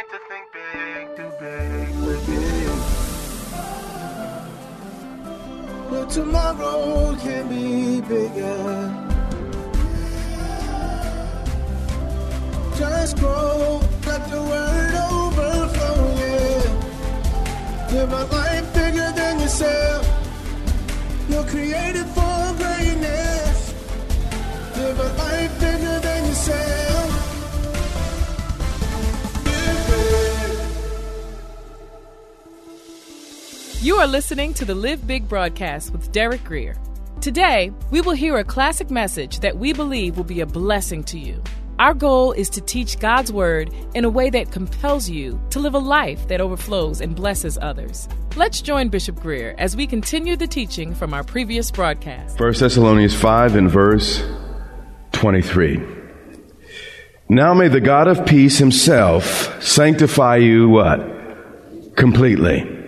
trained to think big, too big, too big. Your tomorrow can be bigger. Just grow, let the word overflow, yeah. Live a life bigger than yourself. You're created for are listening to the Live Big broadcast with Derek Grier. Today, we will hear a classic message that we believe will be a blessing to you. Our goal is to teach God's Word in a way that compels you to live a life that overflows and blesses others. Let's join Bishop Grier as we continue the teaching from our previous broadcast. 1 Thessalonians 5 and verse 23. Now may the God of peace himself sanctify you what? Completely.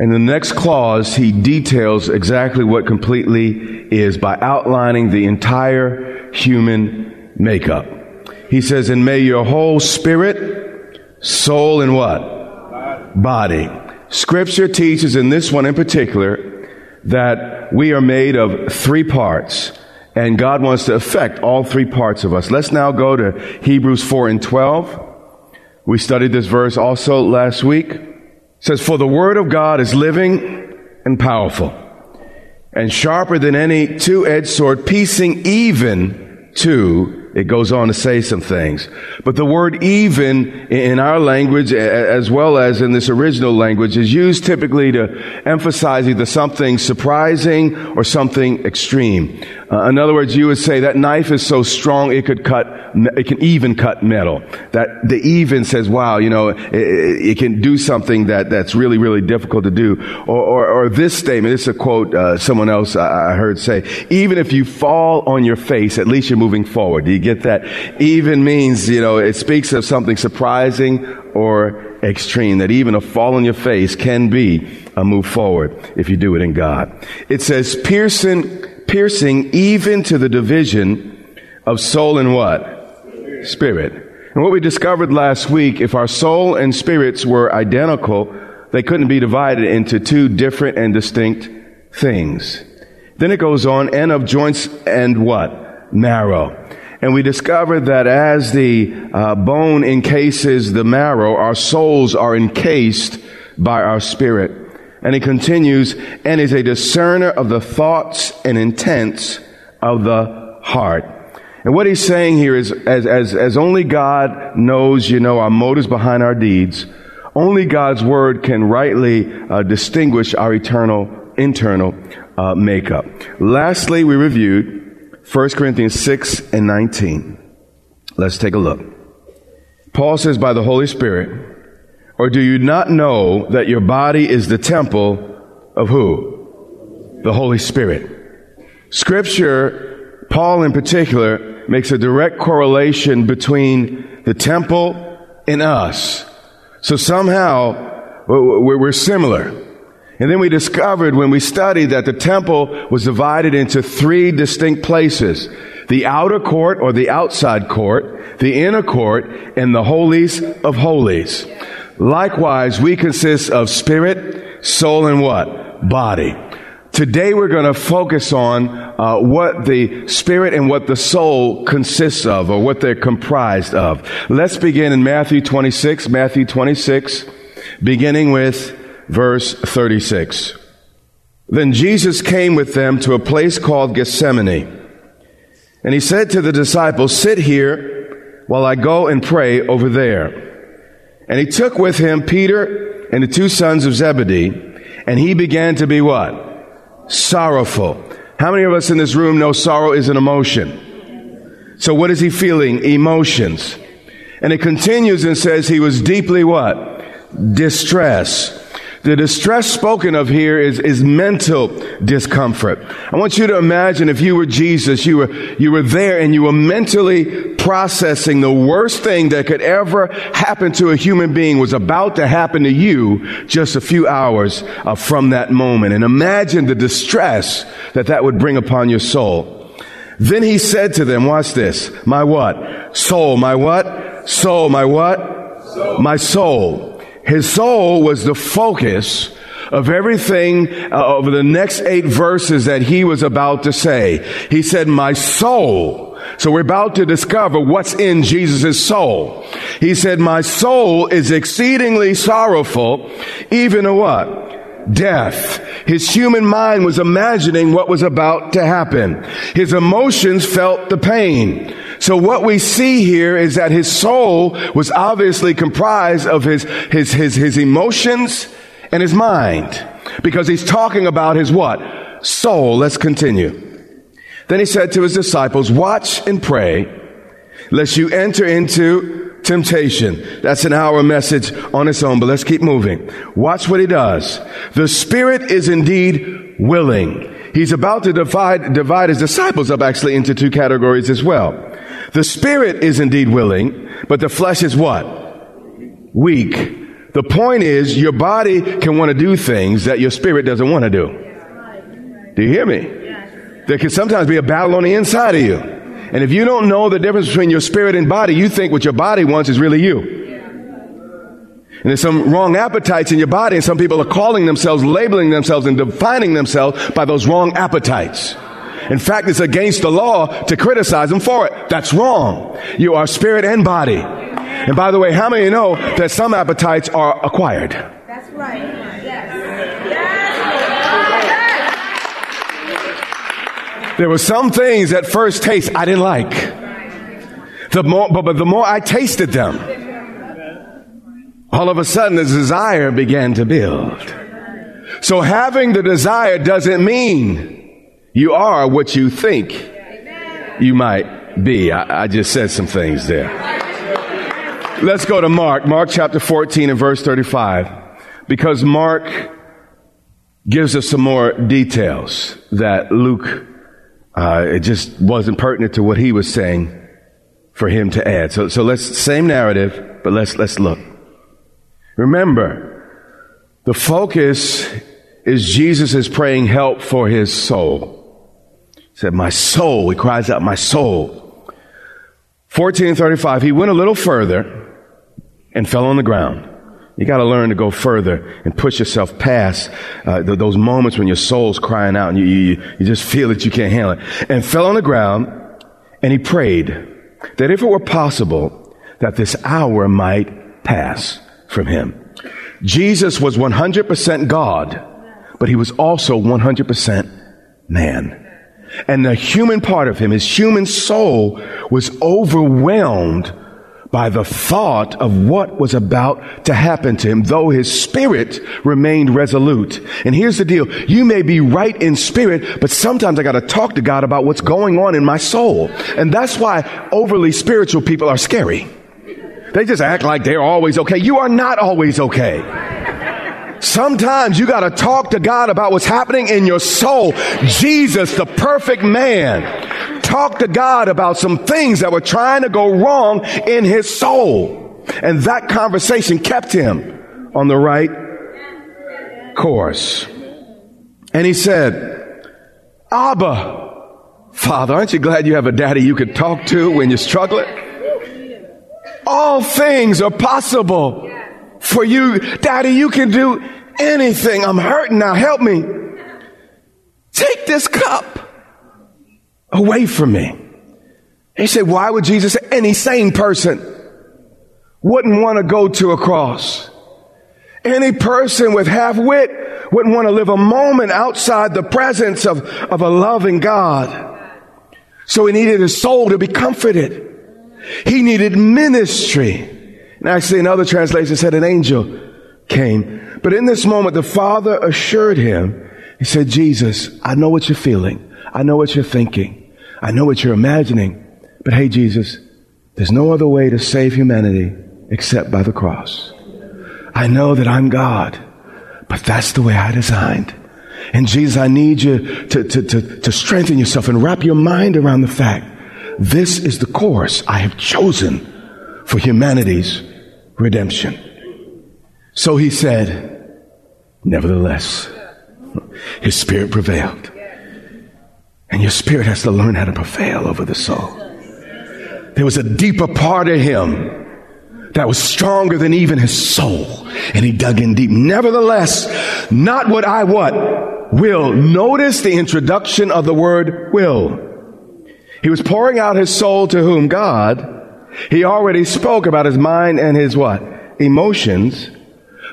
And the next clause, he details exactly what completely is by outlining the entire human makeup. He says, and may your whole spirit, soul, and what? Body. Scripture teaches in this one in particular that we are made of three parts and God wants to affect all three parts of us. Let's now go to Hebrews 4 and 12. We studied this verse also last week. Says, For the word of God is living and powerful and sharper than any two-edged sword, piecing even to it goes on to say some things. But the word even in our language, as well as in this original language, is used typically to emphasize either something surprising or something extreme. Uh, in other words, you would say that knife is so strong it could cut, it can even cut metal. That the even says, wow, you know, it, it can do something that, that's really, really difficult to do. Or, or, or this statement, this is a quote uh, someone else I heard say, even if you fall on your face, at least you're moving forward. Do you get that? Even means, you know, it speaks of something surprising or extreme, that even a fall on your face can be a move forward if you do it in God. It says, piercing, piercing even to the division of soul and what? Spirit. And what we discovered last week, if our soul and spirits were identical, they couldn't be divided into two different and distinct things. Then it goes on, and of joints and what? Marrow. And we discovered that as the uh, bone encases the marrow, our souls are encased by our spirit. And he continues, and is a discerner of the thoughts and intents of the heart. And what he's saying here is, as, as, as only God knows, you know, our motives behind our deeds, only God's word can rightly uh, distinguish our eternal, internal uh, makeup. Lastly, we reviewed 1 Corinthians 6 and 19. Let's take a look. Paul says, by the Holy Spirit, or do you not know that your body is the temple of who? The Holy Spirit. Scripture, Paul in particular, makes a direct correlation between the temple and us. So somehow we're similar. And then we discovered when we studied that the temple was divided into three distinct places. The outer court or the outside court, the inner court, and the holies of holies. Likewise, we consist of spirit, soul, and what? Body. Today we're going to focus on uh, what the spirit and what the soul consists of or what they're comprised of. Let's begin in Matthew 26, Matthew 26, beginning with verse 36. Then Jesus came with them to a place called Gethsemane. And he said to the disciples, sit here while I go and pray over there. And he took with him Peter and the two sons of Zebedee, and he began to be what? Sorrowful. How many of us in this room know sorrow is an emotion? So what is he feeling? Emotions. And it continues and says he was deeply what? Distress. The distress spoken of here is, is mental discomfort. I want you to imagine if you were Jesus, you were, you were there and you were mentally processing the worst thing that could ever happen to a human being was about to happen to you just a few hours uh, from that moment. And imagine the distress that that would bring upon your soul. Then he said to them, watch this, my what? Soul, my what? Soul, my what? My soul. His soul was the focus of everything uh, over the next eight verses that he was about to say. He said, my soul. So we're about to discover what's in Jesus' soul. He said, my soul is exceedingly sorrowful, even a what? death. His human mind was imagining what was about to happen. His emotions felt the pain. So what we see here is that his soul was obviously comprised of his, his, his, his emotions and his mind. Because he's talking about his what? Soul. Let's continue. Then he said to his disciples, watch and pray lest you enter into temptation. That's an hour message on its own, but let's keep moving. Watch what he does. The spirit is indeed willing. He's about to divide, divide his disciples up actually into two categories as well. The spirit is indeed willing, but the flesh is what? Weak. The point is your body can want to do things that your spirit doesn't want to do. Do you hear me? There can sometimes be a battle on the inside of you. And if you don't know the difference between your spirit and body, you think what your body wants is really you. And there's some wrong appetites in your body, and some people are calling themselves, labeling themselves, and defining themselves by those wrong appetites. In fact, it's against the law to criticize them for it. That's wrong. You are spirit and body. And by the way, how many know that some appetites are acquired? That's right. Yes. There were some things at first taste I didn't like. The more, but, but the more I tasted them, all of a sudden the desire began to build. So having the desire doesn't mean you are what you think you might be. I, I just said some things there. Let's go to Mark, Mark chapter 14 and verse 35, because Mark gives us some more details that Luke uh, it just wasn't pertinent to what he was saying for him to add. So, so let's, same narrative, but let's, let's look. Remember, the focus is Jesus is praying help for his soul. Said, my soul, he cries out, my soul. 1435, he went a little further and fell on the ground. You got to learn to go further and push yourself past uh, th- those moments when your soul's crying out and you, you, you just feel that you can't handle it. And fell on the ground and he prayed that if it were possible, that this hour might pass from him. Jesus was 100% God, but he was also 100% man. And the human part of him, his human soul, was overwhelmed by the thought of what was about to happen to him, though his spirit remained resolute. And here's the deal. You may be right in spirit, but sometimes I gotta talk to God about what's going on in my soul. And that's why overly spiritual people are scary. They just act like they're always okay. You are not always okay. Sometimes you got to talk to God about what's happening in your soul. Jesus, the perfect man, talked to God about some things that were trying to go wrong in his soul. And that conversation kept him on the right course. And he said, Abba, Father, aren't you glad you have a daddy you could talk to when you're struggling? All things are possible for you. Daddy, you can do anything. I'm hurting now. Help me. Take this cup away from me. He said, why would Jesus, any sane person wouldn't want to go to a cross? Any person with half wit wouldn't want to live a moment outside the presence of, of a loving God. So he needed his soul to be comforted. He needed ministry. And actually, in other translations, said an angel came. But in this moment, the Father assured him, He said, Jesus, I know what you're feeling. I know what you're thinking. I know what you're imagining. But hey, Jesus, there's no other way to save humanity except by the cross. I know that I'm God, but that's the way I designed. And Jesus, I need you to, to, to, to strengthen yourself and wrap your mind around the fact this is the course I have chosen for humanity's redemption. So he said, nevertheless, his spirit prevailed. And your spirit has to learn how to prevail over the soul. There was a deeper part of him that was stronger than even his soul. And he dug in deep. Nevertheless, not what I what will. Notice the introduction of the word will. He was pouring out his soul to whom? God. He already spoke about his mind and his what? Emotions.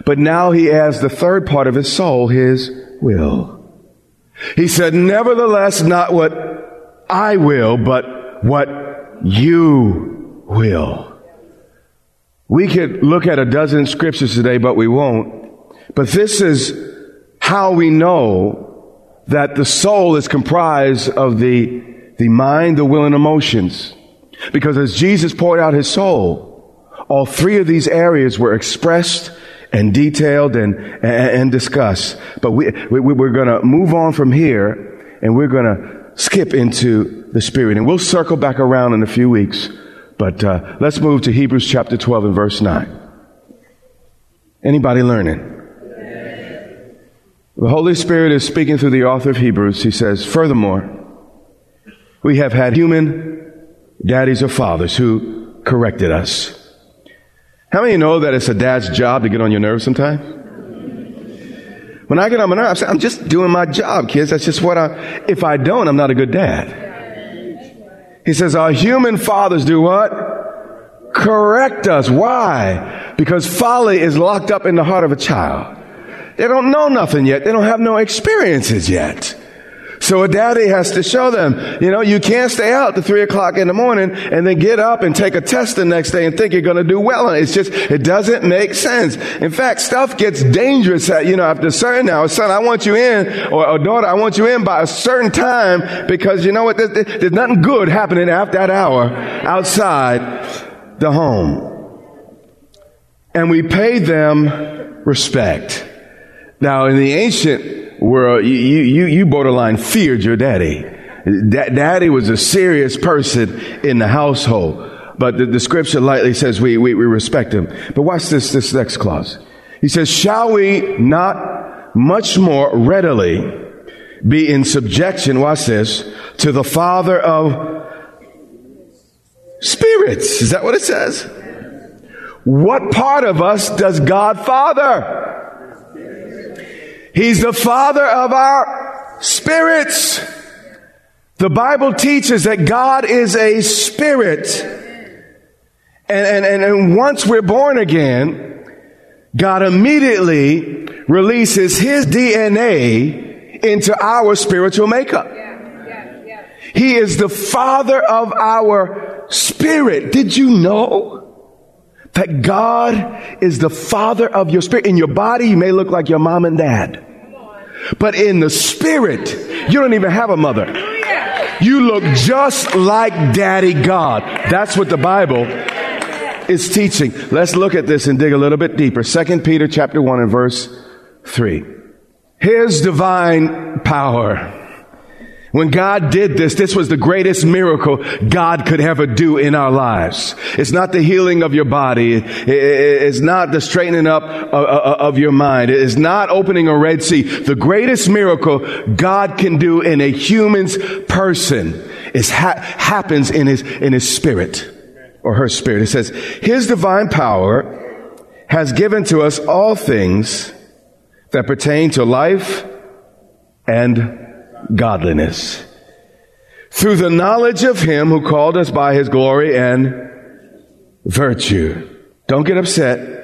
But now he adds the third part of his soul, his will. He said, nevertheless, not what I will, but what you will. We could look at a dozen scriptures today, but we won't. But this is how we know that the soul is comprised of the, the mind, the will, and emotions. Because as Jesus poured out his soul, all three of these areas were expressed and detailed and, and, and discussed. But we, we, we're going to move on from here and we're going to skip into the Spirit. And we'll circle back around in a few weeks. But uh, let's move to Hebrews chapter 12 and verse 9. Anybody learning? The Holy Spirit is speaking through the author of Hebrews. He says, Furthermore, we have had human daddies or fathers who corrected us. How many know that it's a dad's job to get on your nerves sometimes? When I get on my nerves, I'm just doing my job, kids. That's just what I, if I don't, I'm not a good dad. He says, our human fathers do what? Correct us. Why? Because folly is locked up in the heart of a child. They don't know nothing yet. They don't have no experiences yet. So a daddy has to show them, you know, you can't stay out to three o'clock in the morning and then get up and take a test the next day and think you're going to do well. It's just, it doesn't make sense. In fact, stuff gets dangerous at, you know, after a certain hour. Son, I want you in, or, or daughter, I want you in by a certain time because you know what? There's nothing good happening after that hour outside the home. And we pay them respect. Now, in the ancient where you, you, you borderline feared your daddy. Da- daddy was a serious person in the household. But the, the scripture lightly says we, we, we respect him. But watch this, this next clause. He says, shall we not much more readily be in subjection, watch this, to the Father of spirits? Is that what it says? What part of us does God father? He's the father of our spirits. The Bible teaches that God is a spirit. And, and, and once we're born again, God immediately releases his DNA into our spiritual makeup. He is the father of our spirit. Did you know that God is the father of your spirit? In your body, you may look like your mom and dad. But in the spirit, you don't even have a mother. You look just like daddy God. That's what the Bible is teaching. Let's look at this and dig a little bit deeper. Second Peter chapter 1 and verse 3. His divine power when God did this, this was the greatest miracle God could ever do in our lives. It's not the healing of your body. It's not the straightening up of your mind. It is not opening a Red Sea. The greatest miracle God can do in a human's person is ha- happens in his, in his spirit or her spirit. It says, His divine power has given to us all things that pertain to life and godliness. Through the knowledge of Him who called us by His glory and virtue. Don't get upset.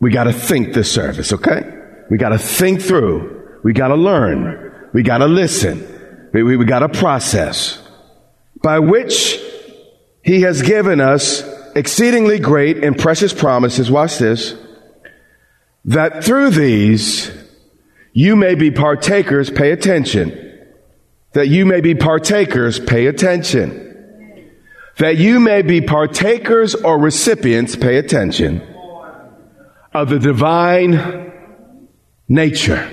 We gotta think this service, okay? We gotta think through. We gotta learn. We gotta listen. We, we, we gotta process. By which He has given us exceedingly great and precious promises. Watch this. That through these you may be partakers, pay attention. That you may be partakers, pay attention. That you may be partakers or recipients, pay attention, of the divine nature.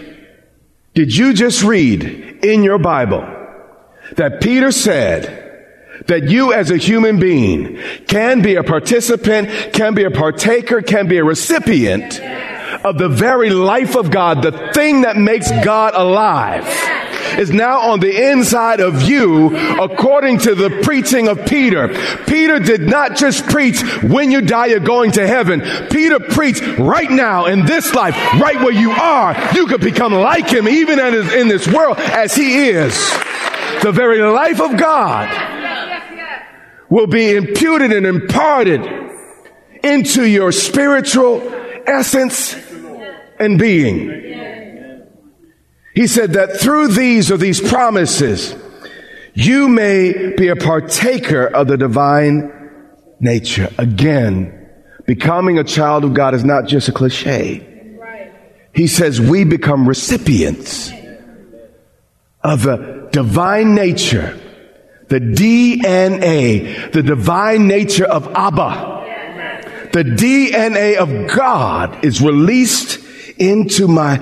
Did you just read in your Bible that Peter said, that you as a human being can be a participant, can be a partaker, can be a recipient of the very life of God, the thing that makes God alive. is now on the inside of you according to the preaching of Peter. Peter did not just preach when you die, you're going to heaven. Peter preached right now in this life, right where you are. You could become like him even in this world as he is. The very life of God will be imputed and imparted into your spiritual essence and being. He said that through these or these promises, you may be a partaker of the divine nature. Again, becoming a child of God is not just a cliche. He says we become recipients of the divine nature, the DNA, the divine nature of Abba. The DNA of God is released into my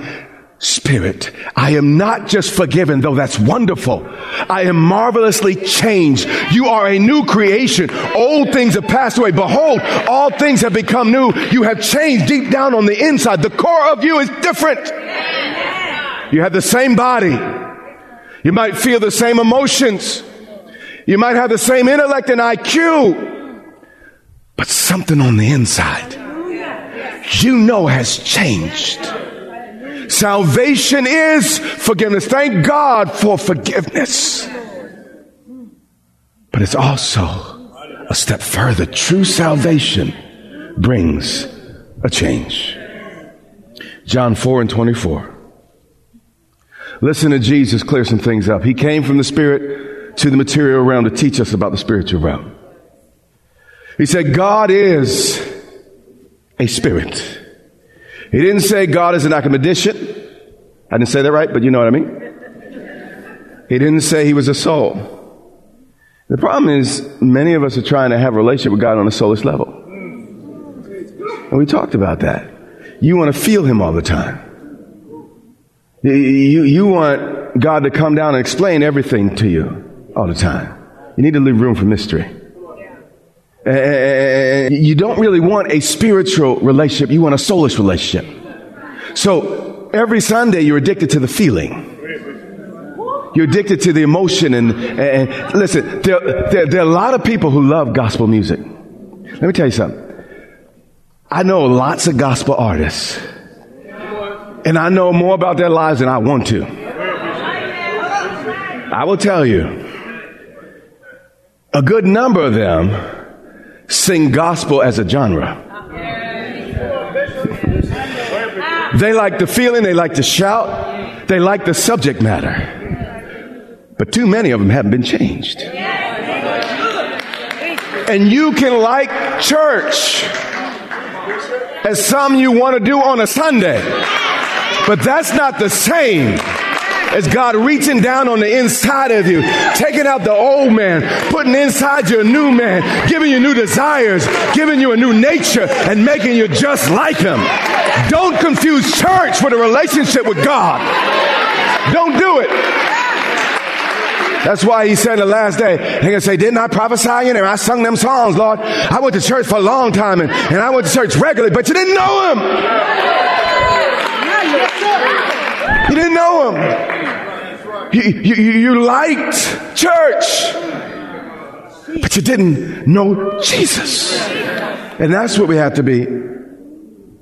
spirit. I am not just forgiven, though that's wonderful. I am marvelously changed. You are a new creation. Old things have passed away. Behold, all things have become new. You have changed deep down on the inside. The core of you is different. You have the same body. You might feel the same emotions. You might have the same intellect and IQ. But something on the inside you know has changed. Salvation is forgiveness. Thank God for forgiveness. But it's also a step further. True salvation brings a change. John 4 and 24. Listen to Jesus clear some things up. He came from the spirit to the material realm to teach us about the spiritual realm. He said, God is a spirit. He didn't say God is an academician. I didn't say that right, but you know what I mean. He didn't say he was a soul. The problem is, many of us are trying to have a relationship with God on a soulish level. And we talked about that. You want to feel him all the time. You, you want God to come down and explain everything to you all the time. You need to leave room for mystery. Uh, you don't really want a spiritual relationship, you want a soulish relationship. So every Sunday you're addicted to the feeling. You're addicted to the emotion and, and listen, there, there, there are a lot of people who love gospel music. Let me tell you something. I know lots of gospel artists. And I know more about their lives than I want to. I will tell you, a good number of them sing gospel as a genre. They like the feeling, they like to shout, they like the subject matter. But too many of them haven't been changed. And you can like church as some you want to do on a Sunday, but that's not the same as God reaching down on the inside of you, taking out the old man, putting inside you a new man, giving you new desires, giving you a new nature, and making you just like Him. Don't confuse church with a relationship with God. Don't do it. That's why he said the last day, they're going to say, didn't I prophesy in there? I sung them songs, Lord. I went to church for a long time and, and I went to church regularly, but you didn't know him. You didn't know him. You, you, you liked church, but you didn't know Jesus. And that's what we have to be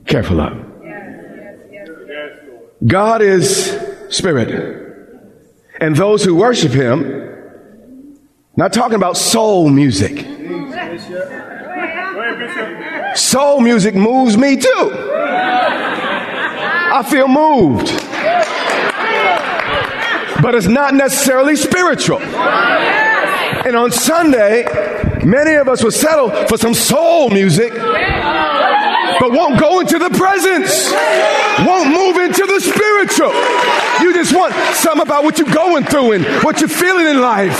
careful of. God is spirit. And those who worship him, not talking about soul music. Soul music moves me too. I feel moved but it's not necessarily spiritual. And on Sunday, many of us will settle for some soul music, but won't go into the presence, won't move into the spiritual. You just want something about what you're going through and what you're feeling in life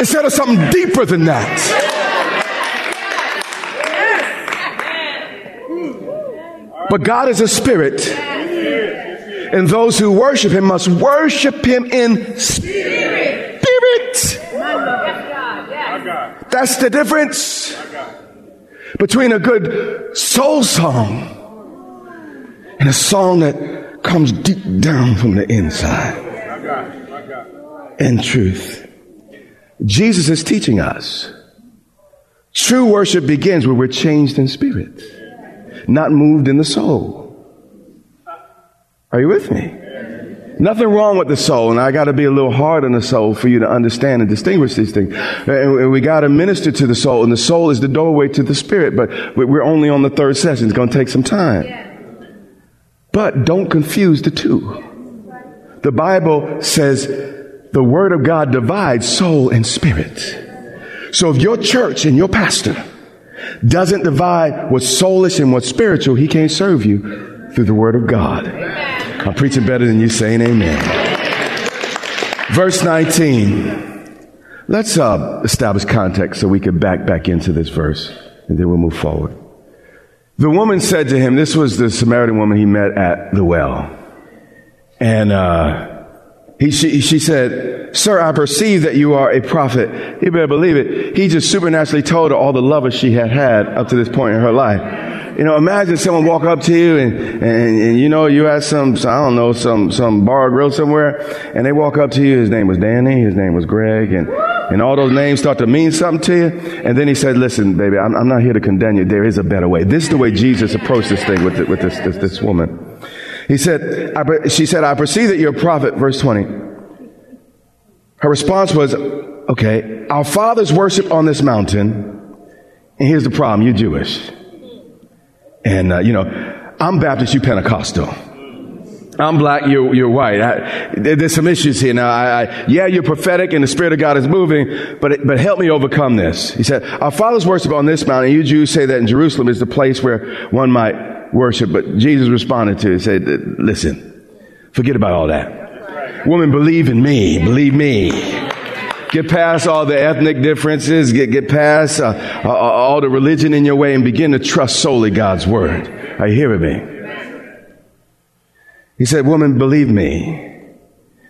instead of something deeper than that. But God is a spirit and those who worship him must worship him in spirit. That's the difference between a good soul song and a song that comes deep down from the inside. In truth. Jesus is teaching us. True worship begins where we're changed in spirit, not moved in the soul. Are you with me? Nothing wrong with the soul, and I got to be a little hard on the soul for you to understand and distinguish these things. And we got to minister to the soul, and the soul is the doorway to the spirit. But we're only on the third session; it's going to take some time. But don't confuse the two. The Bible says the Word of God divides soul and spirit. So if your church and your pastor doesn't divide what's soulish and what's spiritual, he can't serve you through the Word of God. I'm preaching better than you saying amen. Verse 19. Let's uh, establish context so we can back back into this verse and then we'll move forward. The woman said to him, this was the Samaritan woman he met at the well. And uh, he, she, she said, Sir, I perceive that you are a prophet. You better believe it. He just supernaturally told her all the lovers she had had up to this point in her life. You know, imagine someone walk up to you and, and, and, you know, you at some, I don't know, some, some bar grill somewhere and they walk up to you. His name was Danny. His name was Greg and, and all those names start to mean something to you. And then he said, listen, baby, I'm, I'm not here to condemn you. There is a better way. This is the way Jesus approached this thing with, the, with this, this, this woman. He said, I, she said, I perceive that you're a prophet, verse 20. Her response was, okay, our fathers worship on this mountain. And here's the problem. You're Jewish. And, uh, you know, I'm Baptist, you Pentecostal. I'm black, you're, you're white. I, there's some issues here now. I, I, yeah, you're prophetic and the Spirit of God is moving, but, but help me overcome this. He said, our fathers worship on this mountain. You Jews say that in Jerusalem is the place where one might worship. But Jesus responded to it and said, listen, forget about all that. Woman, believe in me. Believe me. Get past all the ethnic differences. Get, get past uh, uh, all the religion in your way and begin to trust solely God's word. Are you hearing me? He said, woman, believe me.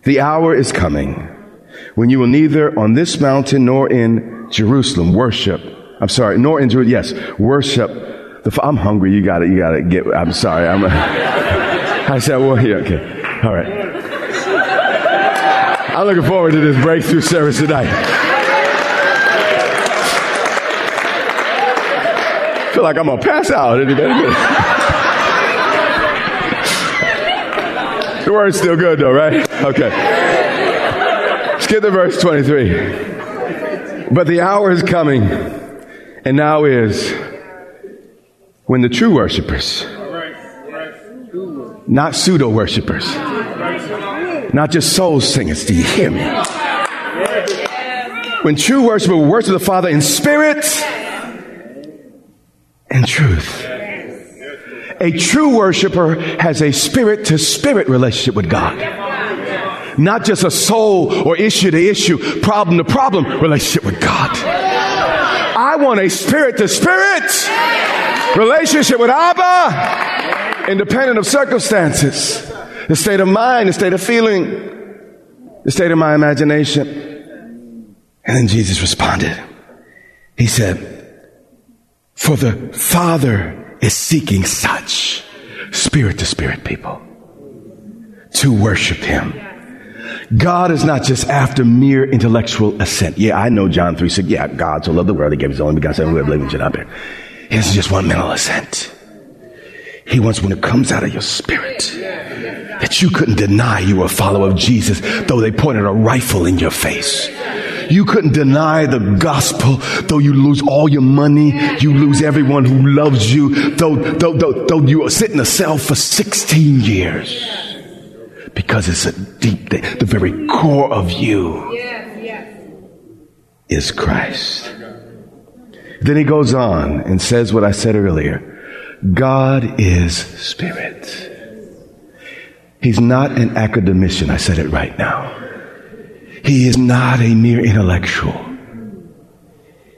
The hour is coming when you will neither on this mountain nor in Jerusalem worship. I'm sorry, nor in Jerusalem. Yes, worship. The, I'm hungry. You got it. You got to get. I'm sorry. I'm. A, I said, well, yeah, okay. All right. I'm looking forward to this breakthrough service tonight. I feel like I'm gonna pass out any minute. the word's still good though, right? Okay. Skip to verse 23. But the hour is coming, and now is when the true worshipers, not pseudo worshipers, not just soul singers. Do you hear me? When true worship worship the Father in spirit and truth. A true worshiper has a spirit to spirit relationship with God. Not just a soul or issue to issue, problem to problem relationship with God. I want a spirit to spirit relationship with Abba, independent of circumstances the state of mind, the state of feeling, the state of my imagination. And then Jesus responded. He said, For the Father is seeking such spirit to spirit people to worship Him. God is not just after mere intellectual assent. Yeah, I know John 3 said, yeah, God so loved the world, he gave his only begotten son, whoever believes in should not perish. Isn't just one mental assent. He wants when it comes out of your spirit that you couldn't deny you were a follower of Jesus, though they pointed a rifle in your face. You couldn't deny the gospel, though you lose all your money, you lose everyone who loves you, though, though, though, though you sit in a cell for 16 years. Because it's a deep thing. The very core of you is Christ. Then he goes on and says what I said earlier. God is spirit. He's not an academician. I said it right now. He is not a mere intellectual.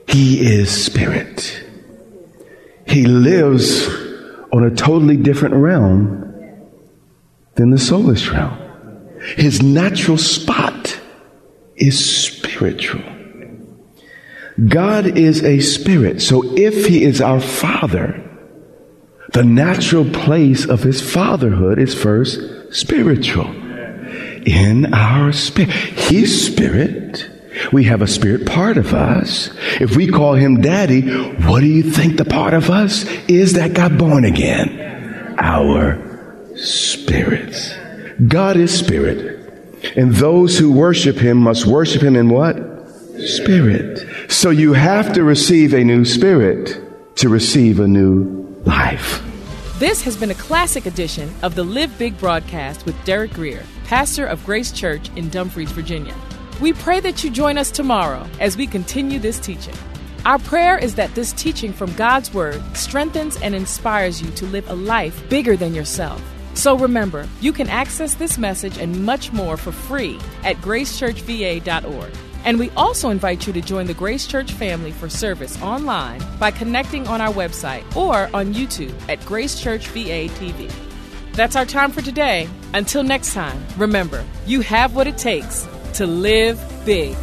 He is spirit. He lives on a totally different realm than the soulish realm. His natural spot is spiritual. God is a spirit. So if he is our father, the natural place of his fatherhood is first spiritual. in our spirit. He's spirit. We have a spirit part of us. If we call him daddy, what do you think the part of us is that got born again? Our spirit. God is spirit. And those who worship him must worship him in what? Spirit. So you have to receive a new spirit to receive a new life. This has been a classic edition of the Live Big broadcast with Derek Grier, pastor of Grace Church in Dumfries, Virginia. We pray that you join us tomorrow as we continue this teaching. Our prayer is that this teaching from God's Word strengthens and inspires you to live a life bigger than yourself. So remember, you can access this message and much more for free at gracechurchva.org. And we also invite you to join the Grace Church family for service online by connecting on our website or on YouTube at Grace Church VA TV. That's our time for today. Until next time, remember, you have what it takes to live big.